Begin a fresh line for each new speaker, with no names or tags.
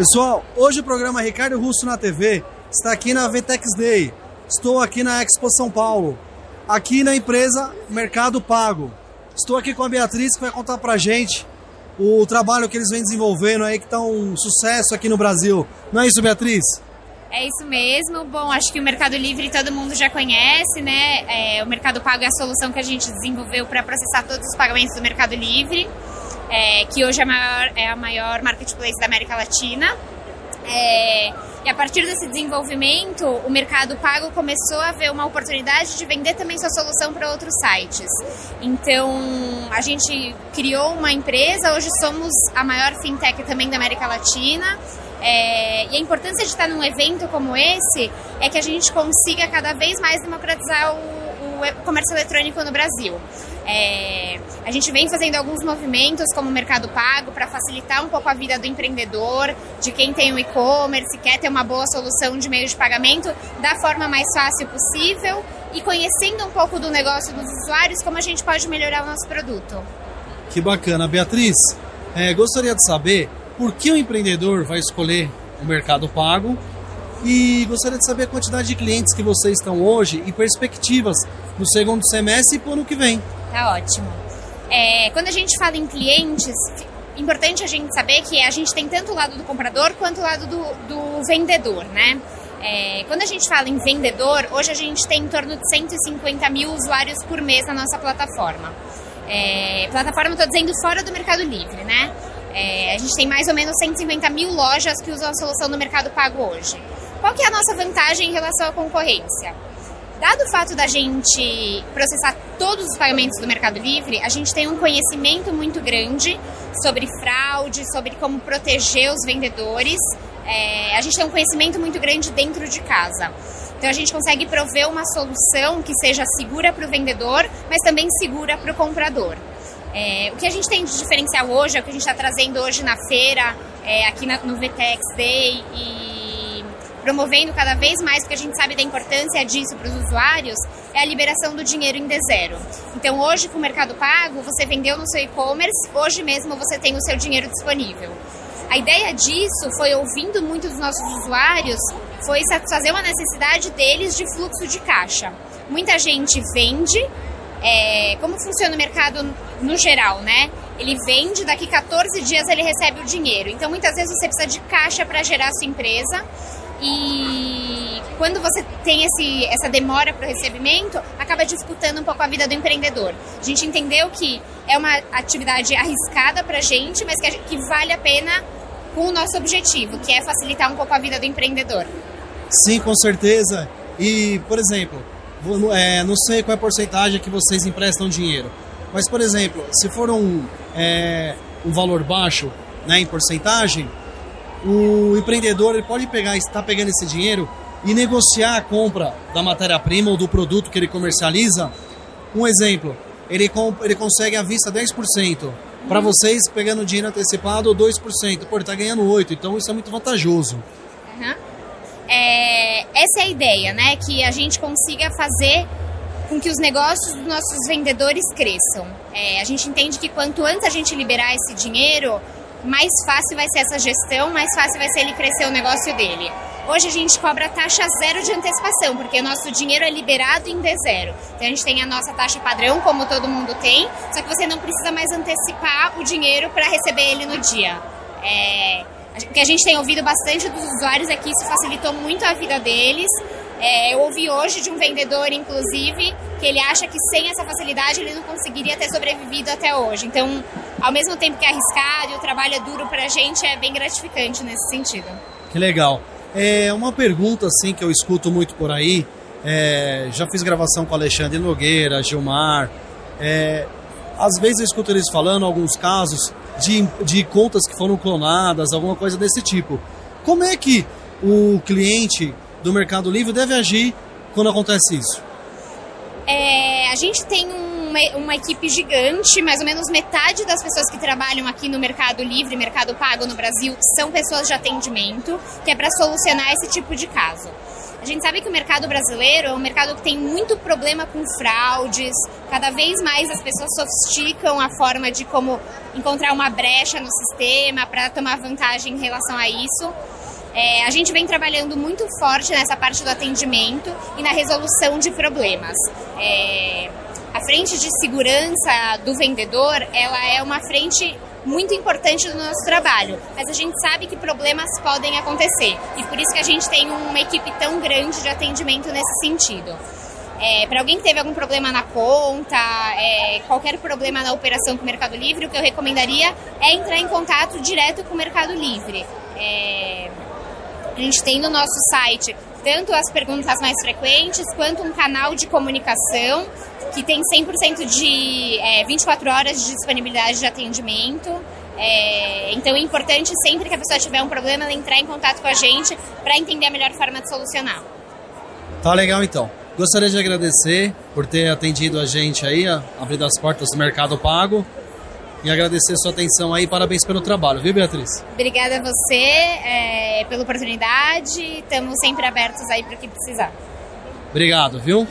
Pessoal, hoje o programa Ricardo Russo na TV está aqui na Vetex Day. Estou aqui na Expo São Paulo, aqui na empresa Mercado Pago. Estou aqui com a Beatriz que vai contar pra gente o trabalho que eles vêm desenvolvendo aí, que está um sucesso aqui no Brasil. Não é isso, Beatriz?
É isso mesmo. Bom, acho que o Mercado Livre todo mundo já conhece, né? É, o Mercado Pago é a solução que a gente desenvolveu para processar todos os pagamentos do Mercado Livre é, que hoje é a, maior, é a maior marketplace da América Latina. É, e a partir desse desenvolvimento, o Mercado Pago começou a ver uma oportunidade de vender também sua solução para outros sites. Então, a gente criou uma empresa, hoje somos a maior fintech também da América Latina. É, e a importância de estar num evento como esse é que a gente consiga cada vez mais democratizar o, o comércio eletrônico no Brasil. É, a gente vem fazendo alguns movimentos como o Mercado Pago para facilitar um pouco a vida do empreendedor, de quem tem um e-commerce, quer ter uma boa solução de meio de pagamento da forma mais fácil possível e conhecendo um pouco do negócio dos usuários, como a gente pode melhorar o nosso produto.
Que bacana. Beatriz, é, gostaria de saber por que o empreendedor vai escolher o Mercado Pago e gostaria de saber a quantidade de clientes que vocês estão hoje e perspectivas no segundo semestre e para o ano que vem.
Tá ótimo. É, quando a gente fala em clientes, importante a gente saber que a gente tem tanto o lado do comprador quanto o lado do, do vendedor, né? É, quando a gente fala em vendedor, hoje a gente tem em torno de 150 mil usuários por mês na nossa plataforma. É, plataforma, estou dizendo, fora do Mercado Livre, né? É, a gente tem mais ou menos 150 mil lojas que usam a solução do Mercado Pago hoje. Qual que é a nossa vantagem em relação à concorrência? Dado o fato da gente processar todos os pagamentos do Mercado Livre, a gente tem um conhecimento muito grande sobre fraude, sobre como proteger os vendedores. É, a gente tem um conhecimento muito grande dentro de casa. Então a gente consegue prover uma solução que seja segura para o vendedor, mas também segura para o comprador. É, o que a gente tem de diferencial hoje, é o que a gente está trazendo hoje na feira, é, aqui na, no VTEX Day e promovendo cada vez mais, porque a gente sabe da importância disso para os usuários, é a liberação do dinheiro em D0. Então, hoje, com o Mercado Pago, você vendeu no seu e-commerce, hoje mesmo você tem o seu dinheiro disponível. A ideia disso foi, ouvindo muito dos nossos usuários, foi satisfazer uma necessidade deles de fluxo de caixa. Muita gente vende, é, como funciona o mercado no geral, né? Ele vende, daqui 14 dias ele recebe o dinheiro. Então, muitas vezes você precisa de caixa para gerar a sua empresa e quando você tem esse, essa demora para o recebimento, acaba dificultando um pouco a vida do empreendedor. A gente entendeu que é uma atividade arriscada para a gente, mas que, que vale a pena com o nosso objetivo, que é facilitar um pouco a vida do empreendedor.
Sim, com certeza. E, por exemplo, é, não sei qual é a porcentagem que vocês emprestam dinheiro, mas, por exemplo, se for um, é, um valor baixo né, em porcentagem, o empreendedor ele pode pegar, está pegando esse dinheiro e negociar a compra da matéria-prima ou do produto que ele comercializa. Um exemplo, ele, ele consegue à vista 10%. Para uhum. vocês, pegando dinheiro antecipado, 2%. Pô, ele está ganhando 8%, então isso é muito vantajoso.
Uhum. É, essa é a ideia, né? Que a gente consiga fazer com que os negócios dos nossos vendedores cresçam. É, a gente entende que quanto antes a gente liberar esse dinheiro, mais fácil vai ser essa gestão, mais fácil vai ser ele crescer o negócio dele. Hoje a gente cobra taxa zero de antecipação, porque nosso dinheiro é liberado em D0. Então a gente tem a nossa taxa padrão, como todo mundo tem, só que você não precisa mais antecipar o dinheiro para receber ele no dia. É, o que a gente tem ouvido bastante dos usuários é que isso facilitou muito a vida deles. É, eu ouvi hoje de um vendedor, inclusive, que ele acha que sem essa facilidade ele não conseguiria ter sobrevivido até hoje. Então, ao mesmo tempo que é arriscado e o trabalho é duro para a gente, é bem gratificante nesse sentido.
Que legal. É uma pergunta assim que eu escuto muito por aí. É, já fiz gravação com Alexandre Nogueira, Gilmar. É, às vezes eu escuto eles falando alguns casos de, de contas que foram clonadas, alguma coisa desse tipo. Como é que o cliente do Mercado Livre deve agir quando acontece isso?
É, a gente tem uma, uma, equipe gigante, mais ou menos metade das pessoas que trabalham aqui no Mercado Livre, Mercado Pago no Brasil, são pessoas de atendimento, que é para solucionar esse tipo de caso. A gente sabe que o mercado brasileiro é um mercado que tem muito problema com fraudes, cada vez mais as pessoas sofisticam a forma de como encontrar uma brecha no sistema para tomar vantagem em relação a isso. É, a gente vem trabalhando muito forte nessa parte do atendimento e na resolução de problemas. É, a frente de segurança do vendedor, ela é uma frente muito importante do nosso trabalho, mas a gente sabe que problemas podem acontecer e por isso que a gente tem uma equipe tão grande de atendimento nesse sentido. É, para alguém que teve algum problema na conta, é, qualquer problema na operação com o Mercado Livre, o que eu recomendaria é entrar em contato direto com o Mercado Livre. É, a gente tem no nosso site tanto as perguntas mais frequentes quanto um canal de comunicação que tem 100% de é, 24 horas de disponibilidade de atendimento. É, então é importante sempre que a pessoa tiver um problema ela entrar em contato com a gente para entender a melhor forma de solucionar.
Tá legal então. Gostaria de agradecer por ter atendido a gente aí, abrindo as portas do Mercado Pago e agradecer sua atenção aí. Parabéns pelo trabalho, viu, Beatriz?
Obrigada a você é, pela oportunidade. Estamos sempre abertos aí para o que precisar.
Obrigado, viu?